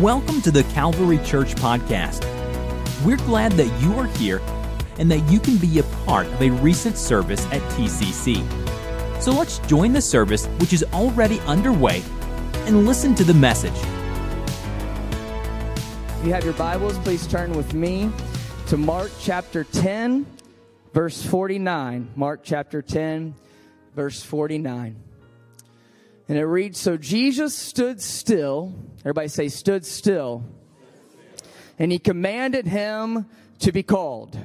Welcome to the Calvary Church Podcast. We're glad that you are here and that you can be a part of a recent service at TCC. So let's join the service, which is already underway, and listen to the message. If you have your Bibles, please turn with me to Mark chapter 10, verse 49. Mark chapter 10, verse 49. And it reads So Jesus stood still. Everybody say, stood still. And he commanded him to be called.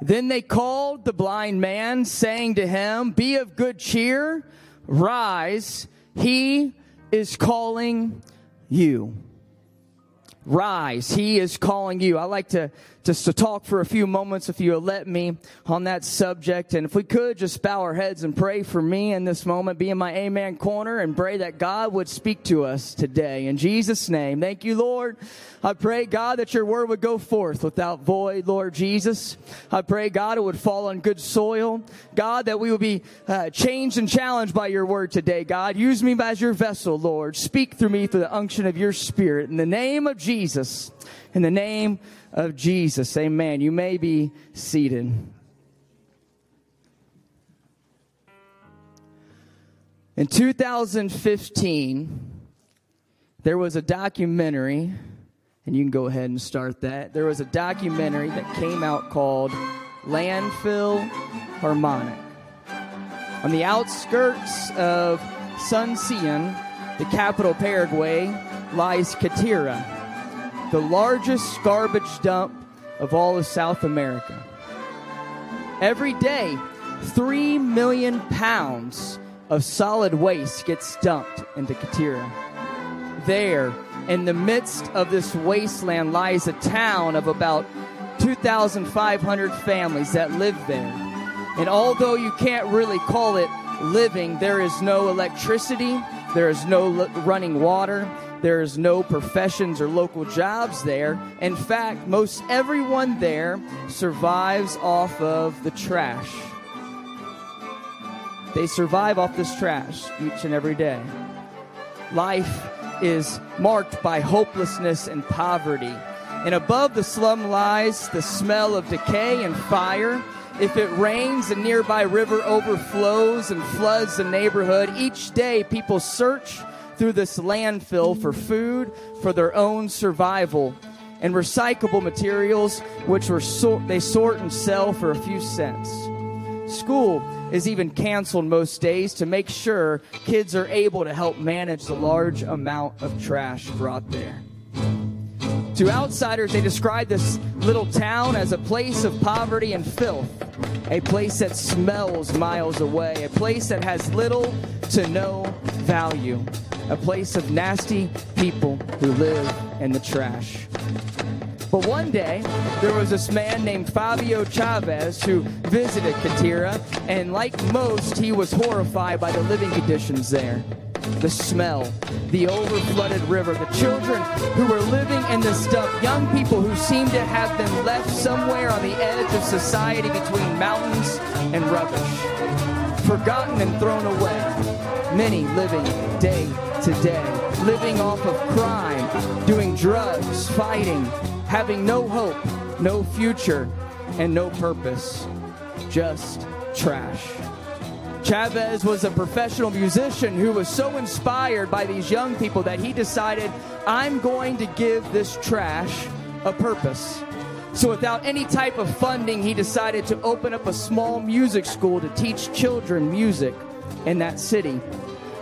Then they called the blind man, saying to him, Be of good cheer, rise, he is calling you. Rise, he is calling you. I like to just to talk for a few moments, if you'll let me, on that subject. And if we could just bow our heads and pray for me in this moment, be in my amen corner, and pray that God would speak to us today. In Jesus' name, thank you, Lord. I pray, God, that your word would go forth without void, Lord Jesus. I pray, God, it would fall on good soil. God, that we would be uh, changed and challenged by your word today, God. Use me as your vessel, Lord. Speak through me through the unction of your spirit. In the name of Jesus, in the name of Jesus. Amen. You may be seated. In 2015, there was a documentary, and you can go ahead and start that. There was a documentary that came out called Landfill Harmonic. On the outskirts of Asuncion, the capital Paraguay, lies Cateura the largest garbage dump of all of South America. Every day, 3 million pounds of solid waste gets dumped into Cateura. There, in the midst of this wasteland, lies a town of about 2,500 families that live there. And although you can't really call it living, there is no electricity, there is no running water, there's no professions or local jobs there. In fact, most everyone there survives off of the trash. They survive off this trash each and every day. Life is marked by hopelessness and poverty. And above the slum lies the smell of decay and fire. If it rains, a nearby river overflows and floods the neighborhood. Each day, people search through this landfill for food, for their own survival, and recyclable materials which were they sort and sell for a few cents. School is even canceled most days to make sure kids are able to help manage the large amount of trash brought there. To outsiders, they describe this little town as a place of poverty and filth, a place that smells miles away, a place that has little to no value a place of nasty people who live in the trash. But one day, there was this man named Favio Chavez who visited Cateura, and like most, he was horrified by the living conditions there. The smell, the overflooded river, the children who were living in the stuff, young people who seemed to have been left somewhere on the edge of society between mountains and rubbish, forgotten and thrown away. Many living day to day, living off of crime, doing drugs, fighting, having no hope, no future, and no purpose. Just trash. Chavez was a professional musician who was so inspired by these young people that he decided, I'm going to give this trash a purpose. So, without any type of funding, he decided to open up a small music school to teach children music in that city.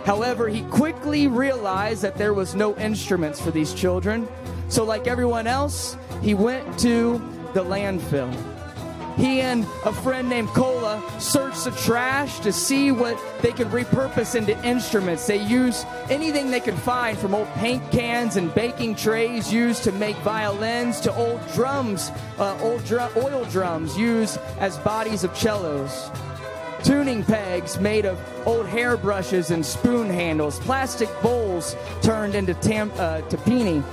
However, he quickly realized that there was no instruments for these children. So, like everyone else, he went to the landfill. He and a friend named Cola searched the trash to see what they could repurpose into instruments. They used anything they could find from old paint cans and baking trays used to make violins to old drums, uh, old oil drums used as bodies of cellos. Tuning pegs made of old hairbrushes and spoon handles, plastic bowls turned into tam- uh, tapini,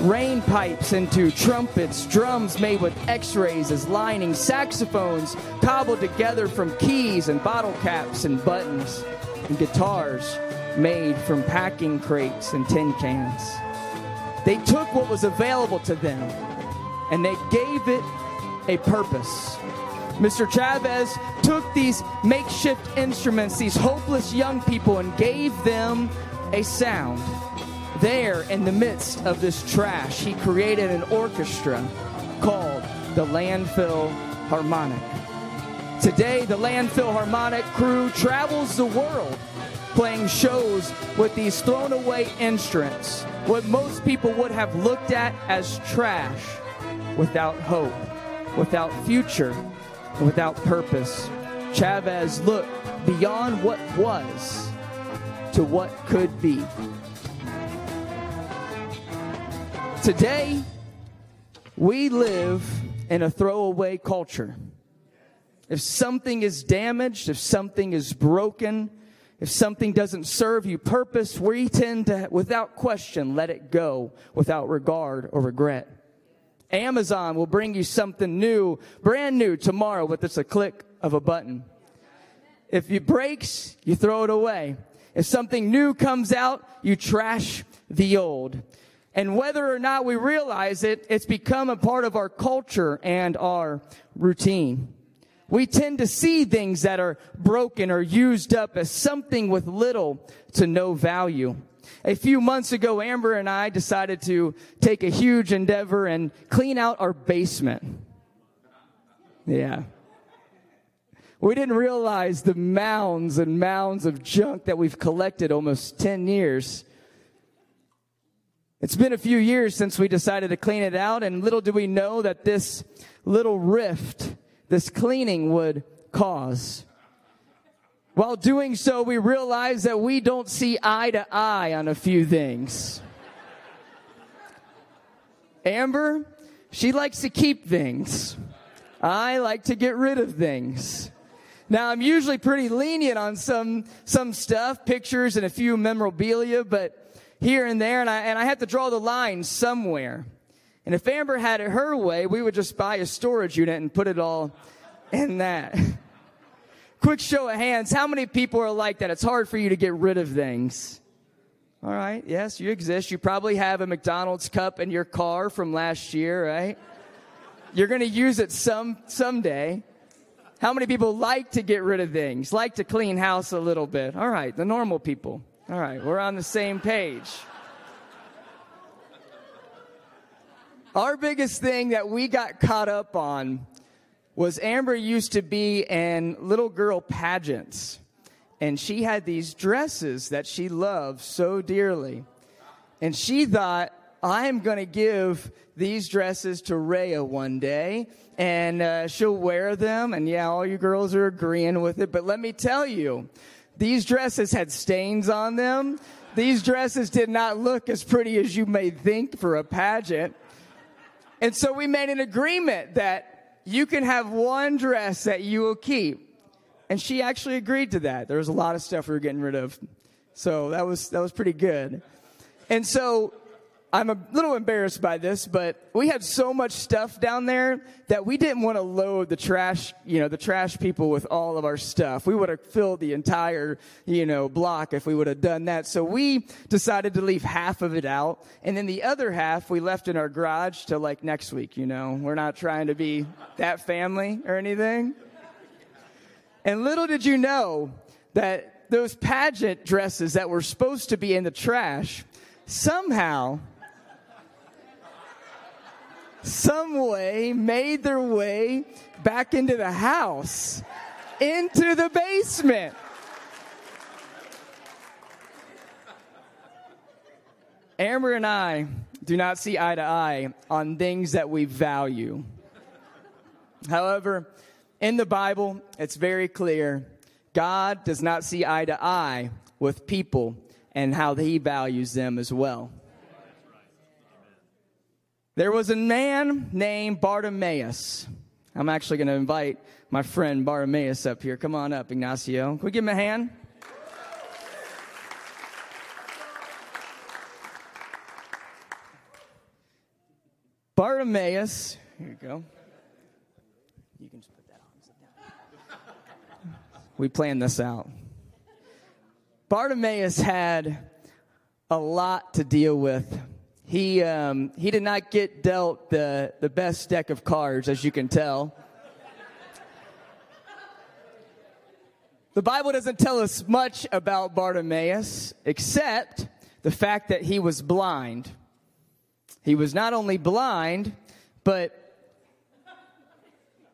rain pipes into trumpets, drums made with x rays as lining, saxophones cobbled together from keys and bottle caps and buttons, and guitars made from packing crates and tin cans. They took what was available to them and they gave it a purpose. Mr. Chavez took these makeshift instruments, these hopeless young people, and gave them a sound. There, in the midst of this trash, he created an orchestra called the Landfill Harmonic. Today, the Landfill Harmonic crew travels the world playing shows with these thrown away instruments, what most people would have looked at as trash, without hope, without future, without purpose. Chavez looked beyond what was to what could be. Today, we live in a throwaway culture. If something is damaged, if something is broken, if something doesn't serve you purpose, we tend to, without question, let it go without regard or regret. Amazon will bring you something new, brand new tomorrow with just a click of a button. If it breaks, you throw it away. If something new comes out, you trash the old. And whether or not we realize it, it's become a part of our culture and our routine. We tend to see things that are broken or used up as something with little to no value. A few months ago, Amber and I decided to take a huge endeavor and clean out our basement. Yeah. We didn't realize the mounds and mounds of junk that we've collected almost 10 years it's been a few years since we decided to clean it out, and little do we know that this little rift, this cleaning would cause. While doing so, we realize that we don't see eye to eye on a few things. Amber, she likes to keep things. I like to get rid of things. Now, I'm usually pretty lenient on some, some stuff, pictures and a few memorabilia, but here and there, and I, and I had to draw the line somewhere. And if Amber had it her way, we would just buy a storage unit and put it all in that. Quick show of hands. How many people are like that? It's hard for you to get rid of things. All right. Yes, you exist. You probably have a McDonald's cup in your car from last year, right? You're going to use it some, someday. How many people like to get rid of things? Like to clean house a little bit? All right. The normal people. All right, we're on the same page. Our biggest thing that we got caught up on was Amber used to be in little girl pageants. And she had these dresses that she loved so dearly. And she thought, I am going to give these dresses to Rhea one day, and uh, she'll wear them. And yeah, all you girls are agreeing with it. But let me tell you, these dresses had stains on them. These dresses did not look as pretty as you may think for a pageant. And so we made an agreement that you can have one dress that you will keep. And she actually agreed to that. There was a lot of stuff we were getting rid of. So that was, that was pretty good. And so I'm a little embarrassed by this, but we had so much stuff down there that we didn't want to load the trash, you know, the trash people with all of our stuff. We would have filled the entire, you know, block if we would have done that. So we decided to leave half of it out. And then the other half we left in our garage till like next week, you know. We're not trying to be that family or anything. And little did you know that those pageant dresses that were supposed to be in the trash somehow some way made their way back into the house, into the basement. Amber and I do not see eye to eye on things that we value. However, in the Bible, it's very clear God does not see eye to eye with people and how he values them as well. There was a man named Bartimaeus. I'm actually going to invite my friend Bartimaeus up here. Come on up, Ignacio. Can we give him a hand? Bartimaeus, here you go. You can just put that on. We planned this out. Bartimaeus had a lot to deal with he, um, he did not get dealt the, the best deck of cards, as you can tell. The Bible doesn't tell us much about Bartimaeus, except the fact that he was blind. He was not only blind, but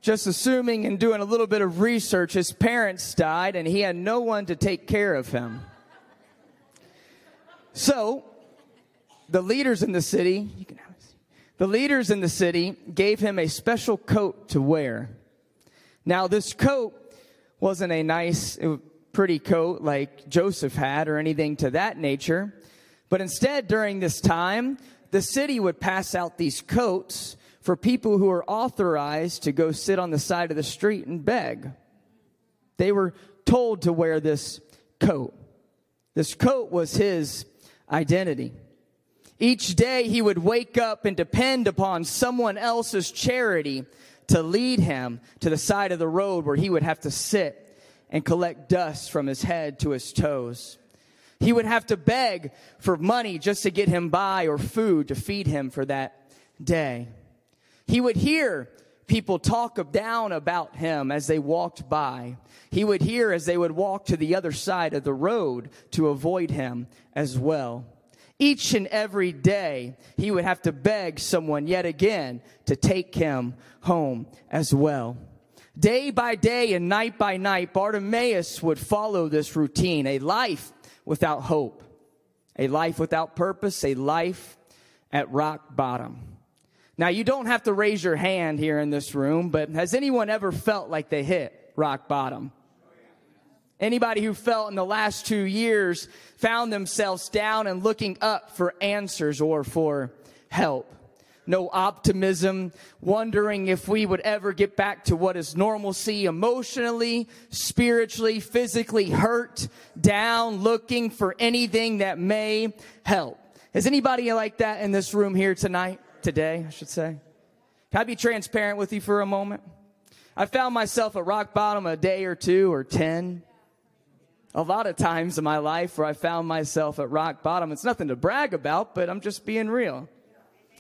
just assuming and doing a little bit of research, his parents died and he had no one to take care of him. So, the leaders in the city, the leaders in the city gave him a special coat to wear. Now, this coat wasn't a nice, pretty coat like Joseph had or anything to that nature, but instead, during this time, the city would pass out these coats for people who were authorized to go sit on the side of the street and beg. They were told to wear this coat. This coat was his identity. Each day he would wake up and depend upon someone else's charity to lead him to the side of the road where he would have to sit and collect dust from his head to his toes. He would have to beg for money just to get him by or food to feed him for that day. He would hear people talk down about him as they walked by. He would hear as they would walk to the other side of the road to avoid him as well. Each and every day, he would have to beg someone yet again to take him home as well. Day by day and night by night, Bartimaeus would follow this routine, a life without hope, a life without purpose, a life at rock bottom. Now, you don't have to raise your hand here in this room, but has anyone ever felt like they hit rock bottom? Anybody who felt in the last two years found themselves down and looking up for answers or for help. No optimism, wondering if we would ever get back to what is normalcy emotionally, spiritually, physically hurt, down, looking for anything that may help. Is anybody like that in this room here tonight? today, I should say. Can I be transparent with you for a moment? I found myself at rock bottom a day or two or 10. A lot of times in my life where I found myself at rock bottom. It's nothing to brag about, but I'm just being real.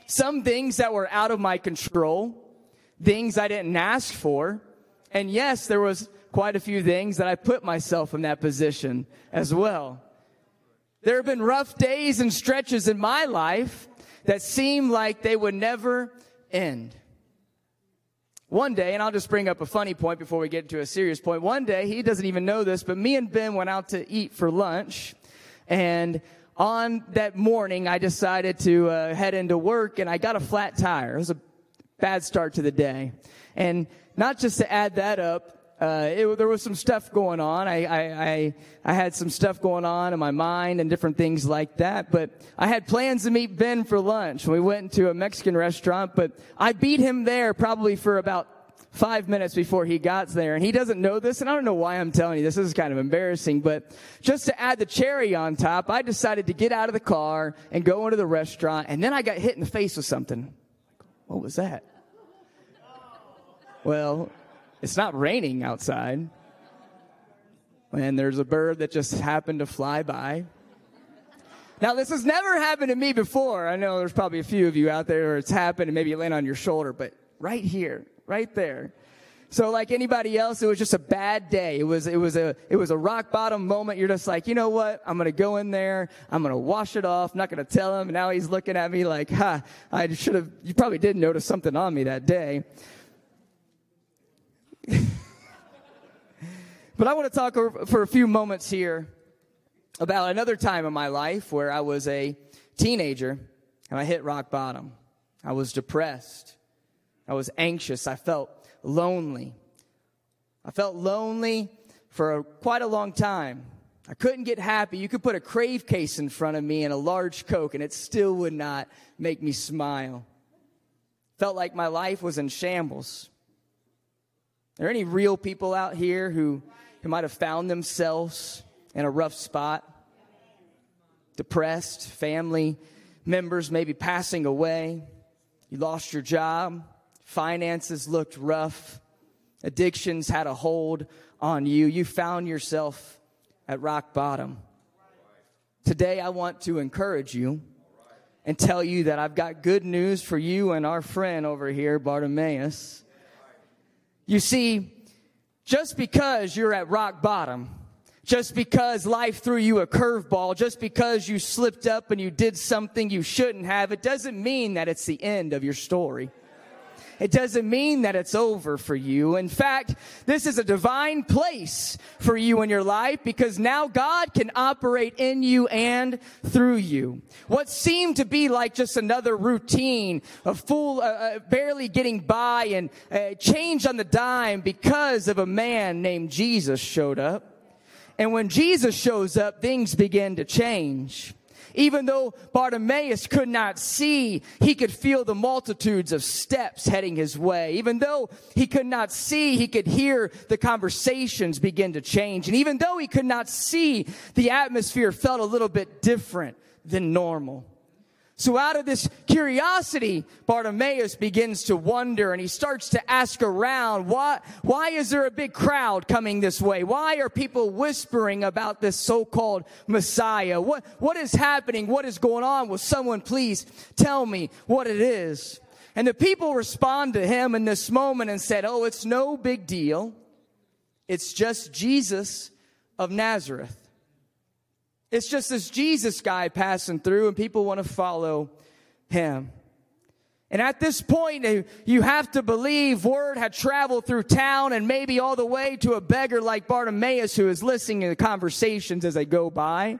Some things that were out of my control, things I didn't ask for. And yes, there was quite a few things that I put myself in that position as well. There have been rough days and stretches in my life that seemed like they would never end. One day, and I'll just bring up a funny point before we get to a serious point. One day, he doesn't even know this, but me and Ben went out to eat for lunch. And on that morning, I decided to uh, head into work and I got a flat tire. It was a bad start to the day. And not just to add that up, uh, it, there was some stuff going on. I, I, I, I, had some stuff going on in my mind and different things like that. But I had plans to meet Ben for lunch. We went into a Mexican restaurant, but I beat him there probably for about five minutes before he got there. And he doesn't know this, and I don't know why I'm telling you this. This is kind of embarrassing, but just to add the cherry on top, I decided to get out of the car and go into the restaurant, and then I got hit in the face with something. What was that? Well, it's not raining outside. And there's a bird that just happened to fly by. Now, this has never happened to me before. I know there's probably a few of you out there where it's happened and maybe you land on your shoulder, but right here, right there. So like anybody else, it was just a bad day. It was, it was a, it was a rock bottom moment. You're just like, you know what? I'm going to go in there. I'm going to wash it off. I'm not going to tell him. And now he's looking at me like, ha, I should have, you probably did notice something on me that day. But I want to talk for a few moments here about another time in my life where I was a teenager and I hit rock bottom. I was depressed. I was anxious. I felt lonely. I felt lonely for a, quite a long time. I couldn't get happy. You could put a crave case in front of me and a large Coke, and it still would not make me smile. Felt like my life was in shambles. Are there any real people out here who, who might have found themselves in a rough spot? Depressed, family members maybe passing away. You lost your job. Finances looked rough. Addictions had a hold on you. You found yourself at rock bottom. Today, I want to encourage you and tell you that I've got good news for you and our friend over here, Bartimaeus. You see, just because you're at rock bottom, just because life threw you a curveball, just because you slipped up and you did something you shouldn't have, it doesn't mean that it's the end of your story. It doesn't mean that it's over for you. In fact, this is a divine place for you in your life because now God can operate in you and through you. What seemed to be like just another routine, a full, uh, uh, barely getting by and uh, change on the dime because of a man named Jesus showed up. And when Jesus shows up, things begin to change. Even though Bartimaeus could not see, he could feel the multitudes of steps heading his way. Even though he could not see, he could hear the conversations begin to change. And even though he could not see, the atmosphere felt a little bit different than normal. So out of this curiosity, Bartimaeus begins to wonder and he starts to ask around, why, why is there a big crowd coming this way? Why are people whispering about this so-called Messiah? What, what is happening? What is going on? Will someone please tell me what it is? And the people respond to him in this moment and said, Oh, it's no big deal. It's just Jesus of Nazareth. It's just this Jesus guy passing through and people want to follow him. And at this point, uh, you have to believe word had traveled through town and maybe all the way to a beggar like Bartimaeus who is listening to the conversations as they go by.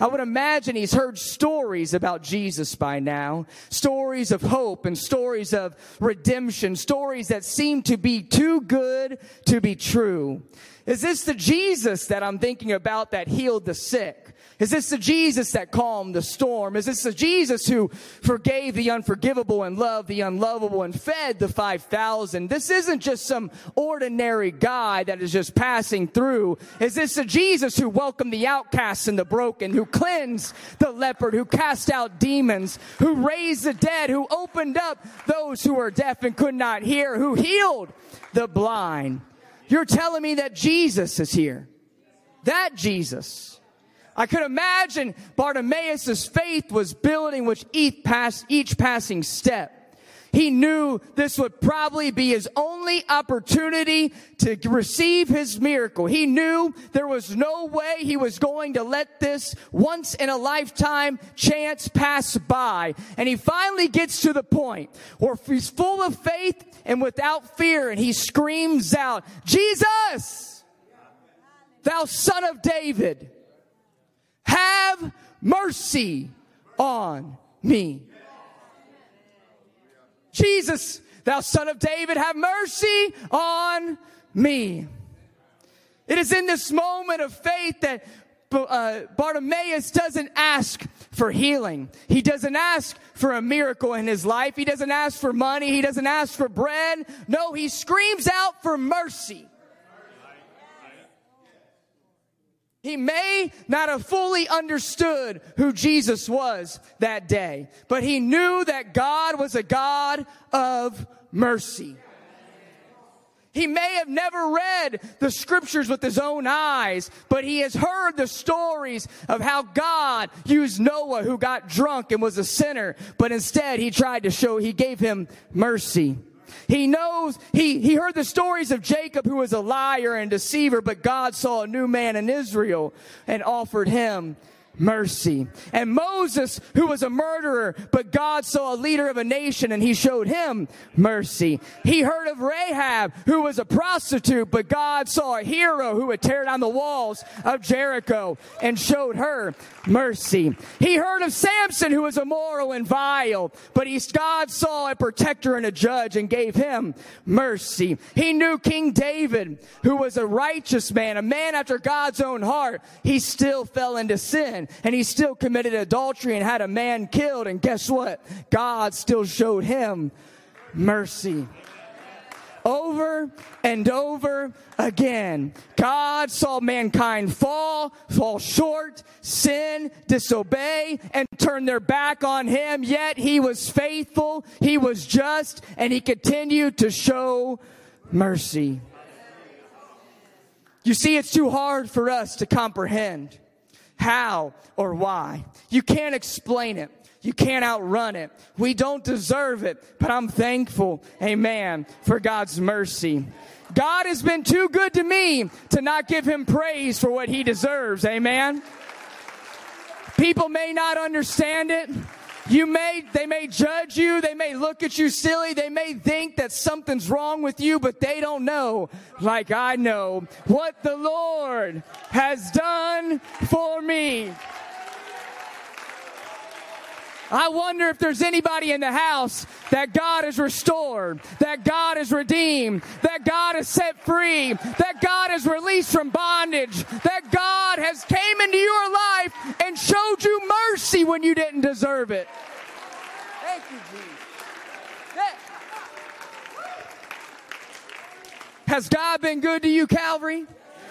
I would imagine he's heard stories about Jesus by now. Stories of hope and stories of redemption. Stories that seem to be too good to be true. Is this the Jesus that I'm thinking about that healed the sick? Is this the Jesus that calmed the storm? Is this the Jesus who forgave the unforgivable and loved the unlovable and fed the 5,000? This isn't just some ordinary guy that is just passing through. Is this the Jesus who welcomed the outcasts and the broken, who cleansed the leopard, who cast out demons, who raised the dead, who opened up those who were deaf and could not hear, who healed the blind? You're telling me that Jesus is here. That Jesus. I could imagine Bartimaeus' faith was building with each, pass, each passing step. He knew this would probably be his only opportunity to receive his miracle. He knew there was no way he was going to let this once in a lifetime chance pass by. And he finally gets to the point where he's full of faith and without fear and he screams out, Jesus, thou son of David, have mercy on me. Jesus, thou son of David, have mercy on me. It is in this moment of faith that uh, Bartimaeus doesn't ask for healing. He doesn't ask for a miracle in his life. He doesn't ask for money. He doesn't ask for bread. No, he screams out for mercy. He may not have fully understood who Jesus was that day, but he knew that God was a God of mercy. He may have never read the scriptures with his own eyes, but he has heard the stories of how God used Noah who got drunk and was a sinner, but instead he tried to show, he gave him mercy. He knows, he, he heard the stories of Jacob who was a liar and deceiver, but God saw a new man in Israel and offered him mercy. And Moses, who was a murderer, but God saw a leader of a nation and he showed him mercy. He heard of Rahab, who was a prostitute, but God saw a hero who would tear down the walls of Jericho and showed her mercy. He heard of Samson, who was immoral and vile, but he, God saw a protector and a judge and gave him mercy. He knew King David, who was a righteous man, a man after God's own heart. He still fell into sin and he still committed adultery and had a man killed. And guess what? God still showed him mercy. Over and over again, God saw mankind fall, fall short, sin, disobey, and turn their back on Him. Yet He was faithful, He was just, and He continued to show mercy. You see, it's too hard for us to comprehend how or why. You can't explain it. You can't outrun it. We don't deserve it, but I'm thankful, amen, for God's mercy. God has been too good to me to not give him praise for what he deserves, amen. People may not understand it. You may, they may judge you. They may look at you silly. They may think that something's wrong with you, but they don't know, like I know, what the Lord has done for me. I wonder if there's anybody in the house that God has restored, that God has redeemed, that God has set free, that God has released from bondage, that God has came into your life and showed you mercy when you didn't deserve it. Thank you, Jesus. Has God been good to you, Calvary?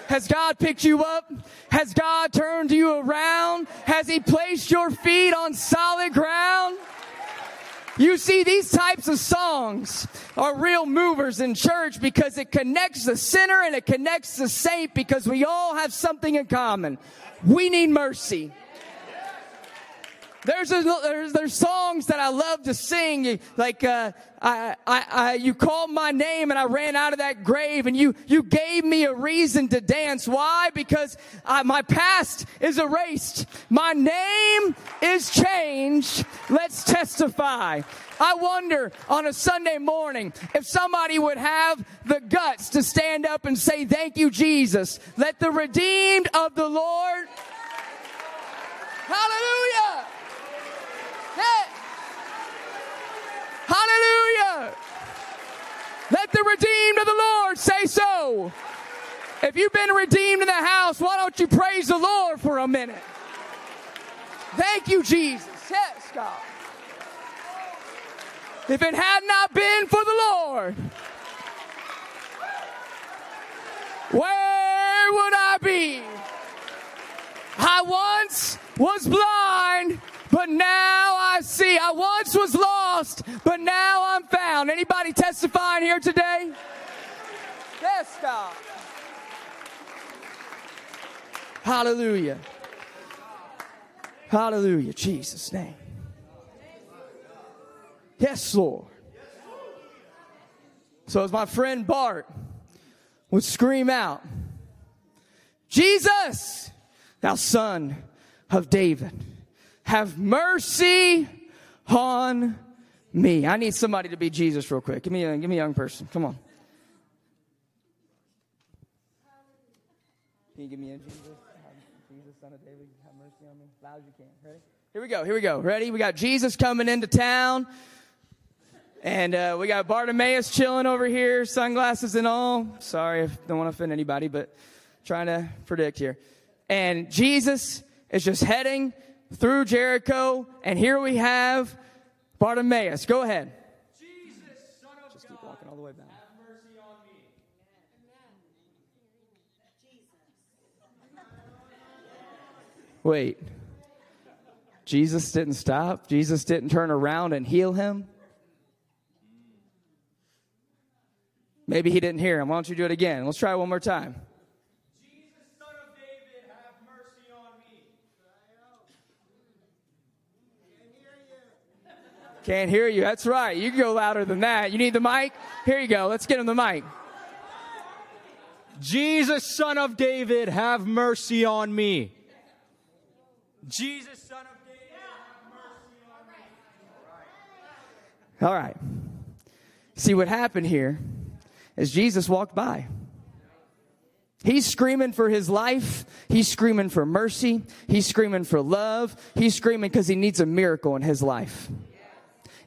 Has God picked you up? Has God turned you around? Has He placed your feet on solid ground? You see, these types of songs are real movers in church because it connects the sinner and it connects the saint because we all have something in common. We need mercy. There's, a, there's there's songs that I love to sing, like uh, I, I, I, you called my name and I ran out of that grave, and you you gave me a reason to dance. Why? Because I, my past is erased, my name is changed. Let's testify. I wonder on a Sunday morning if somebody would have the guts to stand up and say, "Thank you, Jesus." Let the redeemed of the Lord. Hallelujah. Hallelujah. Let the redeemed of the Lord say so. If you've been redeemed in the house, why don't you praise the Lord for a minute? Thank you, Jesus. Yes, God. If it had not been for the Lord, where would I be? I once was blind, but now I see. I once was lost, but now I'm found. Anybody testifying here today? Yes, God. Hallelujah. Hallelujah. Jesus' name. Yes, Lord. So as my friend Bart would scream out, Jesus, thou son of David have mercy on me. I need somebody to be Jesus real quick. Give me a, give me a young person. Come on. Can you give me a Jesus? Jesus, son of David, have mercy on me. Loud as you can. Ready? Here we go. Here we go. Ready? We got Jesus coming into town. And uh, we got Bartimaeus chilling over here, sunglasses and all. Sorry, I don't want to offend anybody, but trying to predict here. And Jesus is just heading through Jericho, and here we have Bartimaeus. Go ahead. Jesus, son of Just keep walking all the way back. have mercy on me. Amen. Wait. Jesus didn't stop? Jesus didn't turn around and heal him? Maybe he didn't hear him. Why don't you do it again? Let's try it one more time. Jesus, son of David, have mercy on me. Can't hear you. That's right. You can go louder than that. You need the mic? Here you go. Let's get him the mic. Jesus, son of David, have mercy on me. Jesus, son of David, have mercy on me. All right. See what happened here is Jesus walked by. He's screaming for his life. He's screaming for mercy. He's screaming for love. He's screaming because he needs a miracle in his life.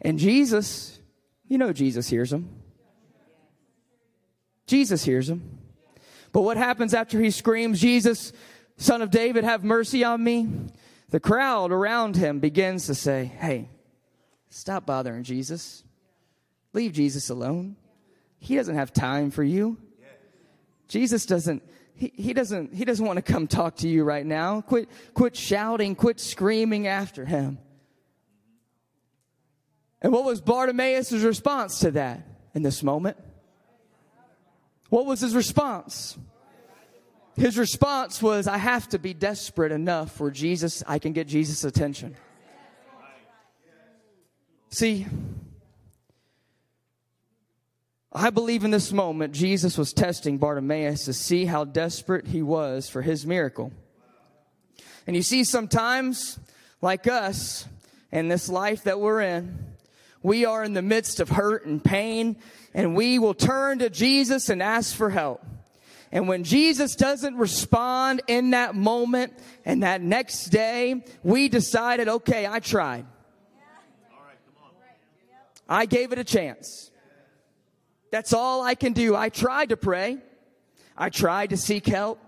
And Jesus, you know, Jesus hears him. Jesus hears him. But what happens after he screams, Jesus, son of David, have mercy on me? The crowd around him begins to say, Hey, stop bothering Jesus. Leave Jesus alone. He doesn't have time for you. Jesus doesn't he, he doesn't he doesn't want to come talk to you right now. Quit quit shouting, quit screaming after him. And what was Bartimaeus' response to that in this moment? What was his response? His response was, I have to be desperate enough for Jesus, I can get Jesus' attention. See, I believe in this moment Jesus was testing Bartimaeus to see how desperate he was for his miracle. And you see, sometimes, like us, in this life that we're in, we are in the midst of hurt and pain, and we will turn to Jesus and ask for help. And when Jesus doesn't respond in that moment and that next day, we decided, okay, I tried. I gave it a chance. That's all I can do. I tried to pray. I tried to seek help.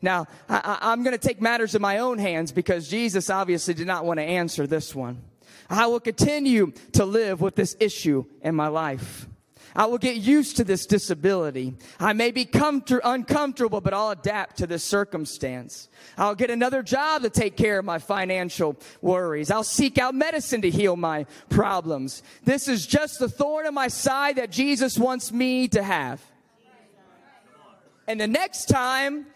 Now, I, am going to take matters in my own hands because Jesus obviously did not want to answer this one. I will continue to live with this issue in my life. I will get used to this disability. I may be comfort- uncomfortable, but I'll adapt to this circumstance. I'll get another job to take care of my financial worries. I'll seek out medicine to heal my problems. This is just the thorn in my side that Jesus wants me to have. And the next time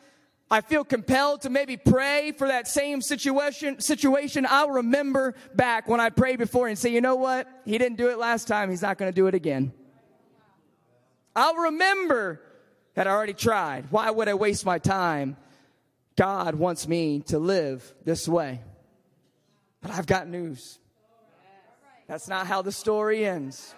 I feel compelled to maybe pray for that same situation, situation, I'll remember back when I prayed before and say, you know what? He didn't do it last time. He's not going to do it again. I'll remember that I already tried. Why would I waste my time? God wants me to live this way. But I've got news. That's not how the story ends.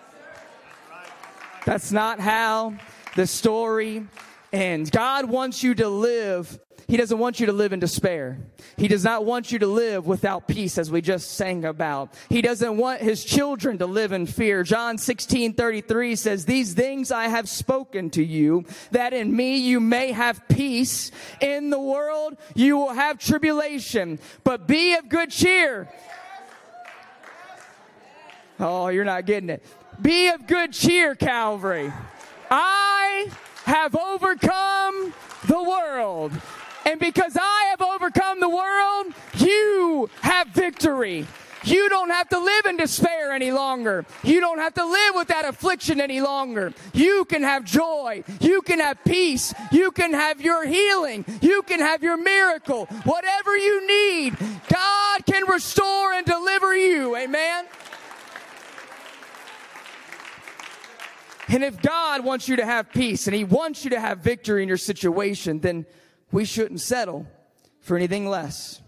That's not how the story ends. God wants you to live he doesn't want you to live in despair. He does not want you to live without peace, as we just sang about. He doesn't want his children to live in fear. John 16 33 says, These things I have spoken to you, that in me you may have peace. In the world you will have tribulation, but be of good cheer. Oh, you're not getting it. Be of good cheer, Calvary. I have overcome the world. And because I have overcome the world, you have victory. You don't have to live in despair any longer. You don't have to live with that affliction any longer. You can have joy. You can have peace. You can have your healing. You can have your miracle. Whatever you need, God can restore and deliver you. Amen. And if God wants you to have peace and He wants you to have victory in your situation, then we shouldn't settle for anything less.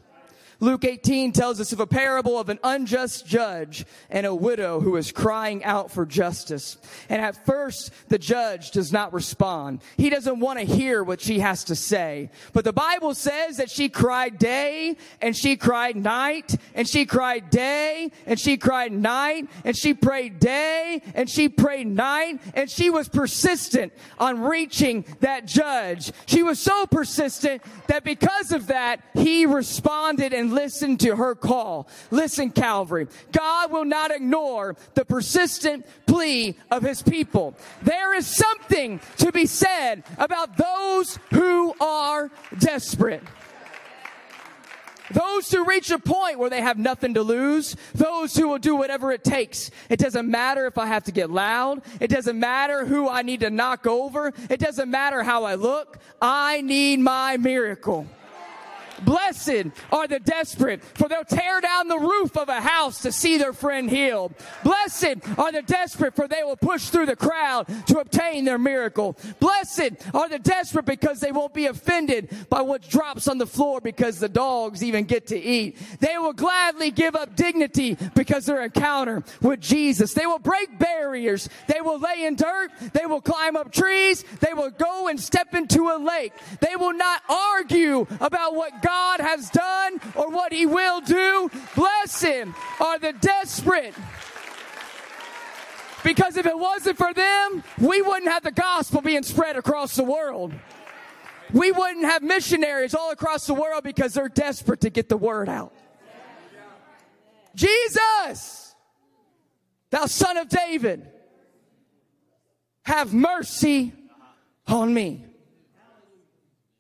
Luke 18 tells us of a parable of an unjust judge and a widow who is crying out for justice. And at first, the judge does not respond. He doesn't want to hear what she has to say. But the Bible says that she cried day and she cried night and she cried day and she cried night and she prayed day and she prayed night and she was persistent on reaching that judge. She was so persistent that because of that, he responded and listen to her call. Listen, Calvary. God will not ignore the persistent plea of his people. There is something to be said about those who are desperate. Those who reach a point where they have nothing to lose, those who will do whatever it takes. It doesn't matter if I have to get loud. It doesn't matter who I need to knock over. It doesn't matter how I look. I need my miracle. Blessed are the desperate, for they'll tear down the roof of a house to see their friend healed. Blessed are the desperate, for they will push through the crowd to obtain their miracle. Blessed are the desperate because they won't be offended by what drops on the floor because the dogs even get to eat. They will gladly give up dignity because their encounter with Jesus. They will break barriers. They will lay in dirt. They will climb up trees. They will go and step into a lake. They will not argue about what God has done or what he will do. Blessed are the desperate. Because if it wasn't for them, we wouldn't have the gospel being spread across the world. We wouldn't have missionaries all across the world because they're desperate to get the word out. Jesus, thou son of David, have mercy on me.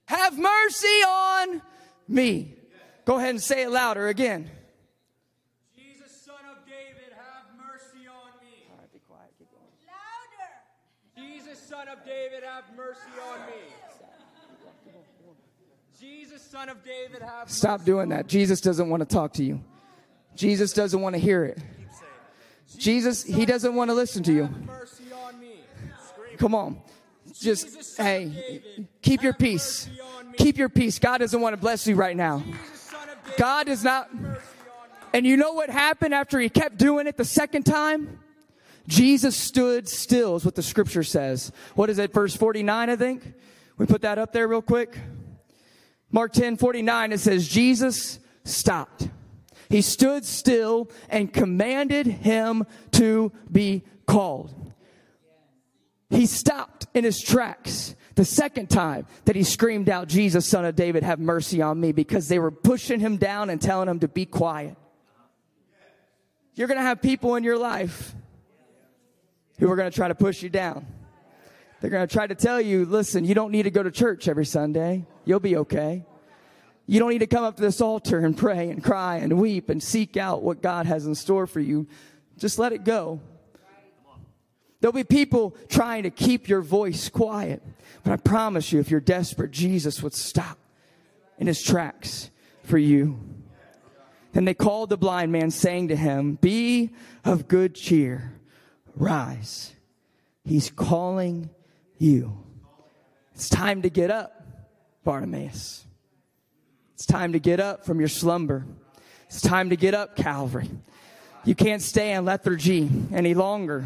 Have mercy on me. Go ahead and say it louder again. Jesus, son of David, have mercy on me. All right, be quiet. Keep going. Louder. Jesus, son of David, have mercy on me. Jesus, son of David, have Stop doing that. Jesus doesn't want to talk to you. Jesus doesn't want to hear it. Jesus, he doesn't want to listen to you. Have mercy on me. Come on. Just, hey, keep your peace. Keep your peace. God doesn't want to bless you right now. God does not. And you know what happened after he kept doing it the second time? Jesus stood still, is what the scripture says. What is it, verse 49, I think? We put that up there real quick. Mark 10 49, it says, Jesus stopped. He stood still and commanded him to be called. He stopped in his tracks the second time that he screamed out, Jesus, son of David, have mercy on me, because they were pushing him down and telling him to be quiet. You're going to have people in your life who are going to try to push you down. They're going to try to tell you, listen, you don't need to go to church every Sunday. You'll be okay. You don't need to come up to this altar and pray and cry and weep and seek out what God has in store for you. Just let it go. There'll be people trying to keep your voice quiet. But I promise you, if you're desperate, Jesus would stop in his tracks for you. Then they called the blind man, saying to him, Be of good cheer, rise. He's calling you. It's time to get up, Bartimaeus. It's time to get up from your slumber. It's time to get up, Calvary. You can't stay in lethargy any longer.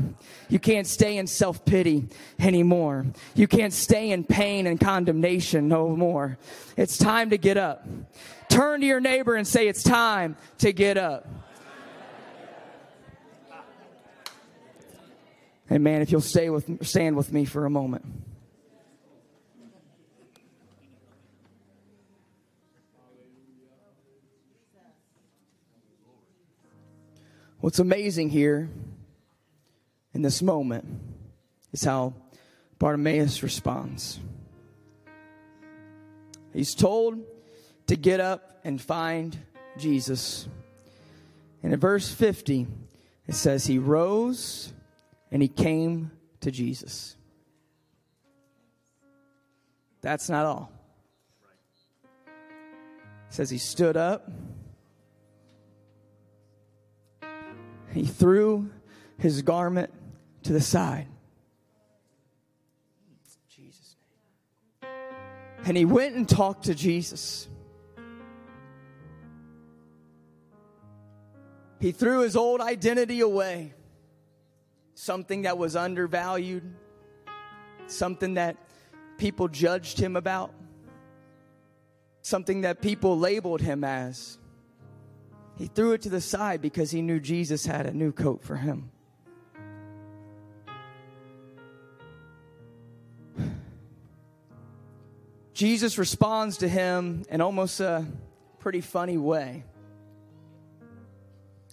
You can't stay in self pity anymore. You can't stay in pain and condemnation no more. It's time to get up. Turn to your neighbor and say, It's time to get up. Man, if you'll stay with, stand with me for a moment. What's amazing here in this moment is how Bartimaeus responds. He's told to get up and find Jesus. And in verse 50, it says, He rose and he came to Jesus. That's not all. It says he stood up. He threw his garment to the side. Jesus' And he went and talked to Jesus. He threw his old identity away. Something that was undervalued, something that people judged him about, something that people labeled him as. He threw it to the side because he knew Jesus had a new coat for him. Jesus responds to him in almost a pretty funny way.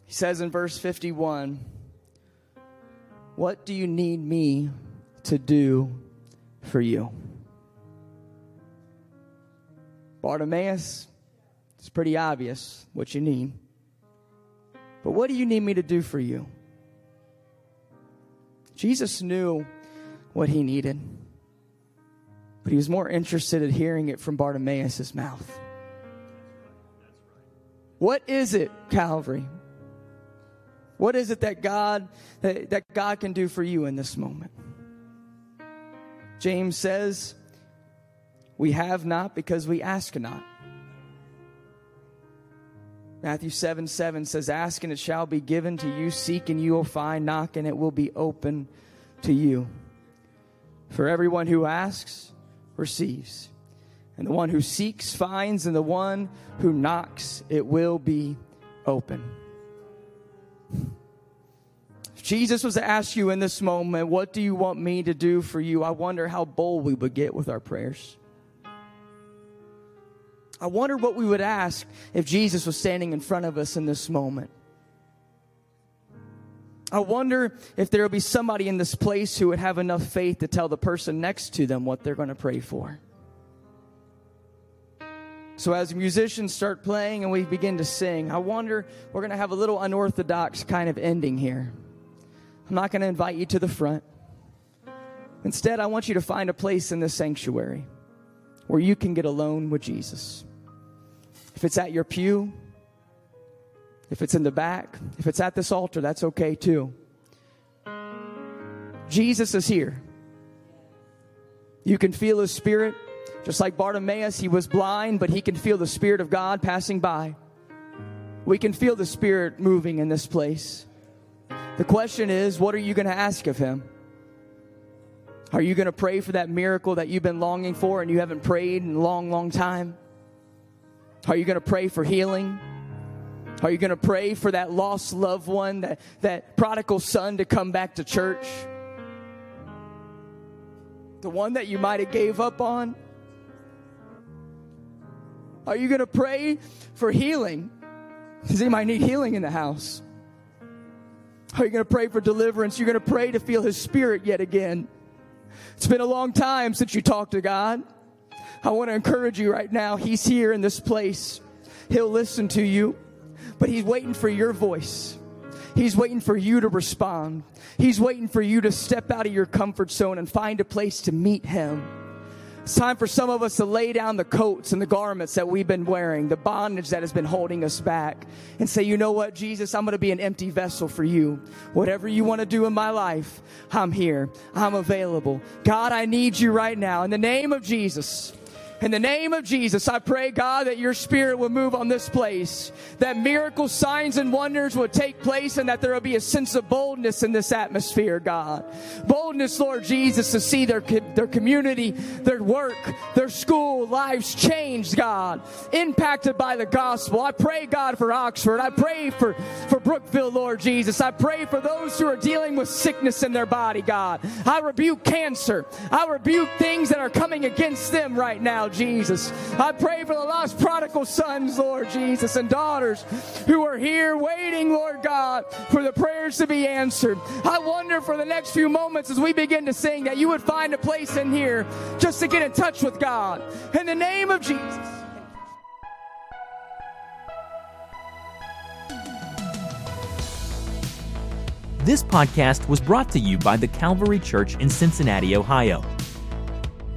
He says in verse 51 What do you need me to do for you? Bartimaeus, it's pretty obvious what you need. But what do you need me to do for you? Jesus knew what he needed, but he was more interested in hearing it from Bartimaeus' mouth. What is it, Calvary? What is it that God that, that God can do for you in this moment? James says, "We have not because we ask not." Matthew 7 7 says, Ask and it shall be given to you, seek and you will find, knock and it will be open to you. For everyone who asks receives, and the one who seeks finds, and the one who knocks it will be open. If Jesus was to ask you in this moment, What do you want me to do for you? I wonder how bold we would get with our prayers. I wonder what we would ask if Jesus was standing in front of us in this moment. I wonder if there will be somebody in this place who would have enough faith to tell the person next to them what they're going to pray for. So, as musicians start playing and we begin to sing, I wonder, we're going to have a little unorthodox kind of ending here. I'm not going to invite you to the front. Instead, I want you to find a place in this sanctuary where you can get alone with Jesus. If it's at your pew, If it's in the back, if it's at this altar, that's okay too. Jesus is here. You can feel his spirit. Just like Bartimaeus, he was blind, but he can feel the spirit of God passing by. We can feel the spirit moving in this place. The question is, what are you going to ask of him? Are you going to pray for that miracle that you've been longing for and you haven't prayed in a long, long time? Are you going to pray for healing? Are you going to pray for that lost loved one, that, that prodigal son to come back to church? The one that you might have gave up on? Are you going to pray for healing? Because he might need healing in the house. Are you going to pray for deliverance? You're going to pray to feel his spirit yet again. It's been a long time since you talked to God. I want to encourage you right now. He's here in this place. He'll listen to you, but he's waiting for your voice. He's waiting for you to respond. He's waiting for you to step out of your comfort zone and find a place to meet him. It's time for some of us to lay down the coats and the garments that we've been wearing, the bondage that has been holding us back, and say, you know what, Jesus, I'm going to be an empty vessel for you. Whatever you want to do in my life, I'm here. I'm available. God, I need you right now. In the name of Jesus. In the name of Jesus, I pray, God, that your spirit will move on this place, that miracles, signs, and wonders will take place, and that there will be a sense of boldness in this atmosphere, God. Boldness, Lord Jesus, to see their, their community, their work, their school lives changed, God, impacted by the gospel. I pray, God, for Oxford. I pray for, for Brookville, Lord Jesus. I pray for those who are dealing with sickness in their body, God. I rebuke cancer. I rebuke things that are coming against them right now, Jesus. I pray for the lost prodigal sons, Lord Jesus, and daughters who are here waiting, Lord God, for the prayers to be answered. I wonder for the next few moments as we begin to sing that you would find a place in here just to get in touch with God. In the name of Jesus. This podcast was brought to you by the Calvary Church in Cincinnati, Ohio.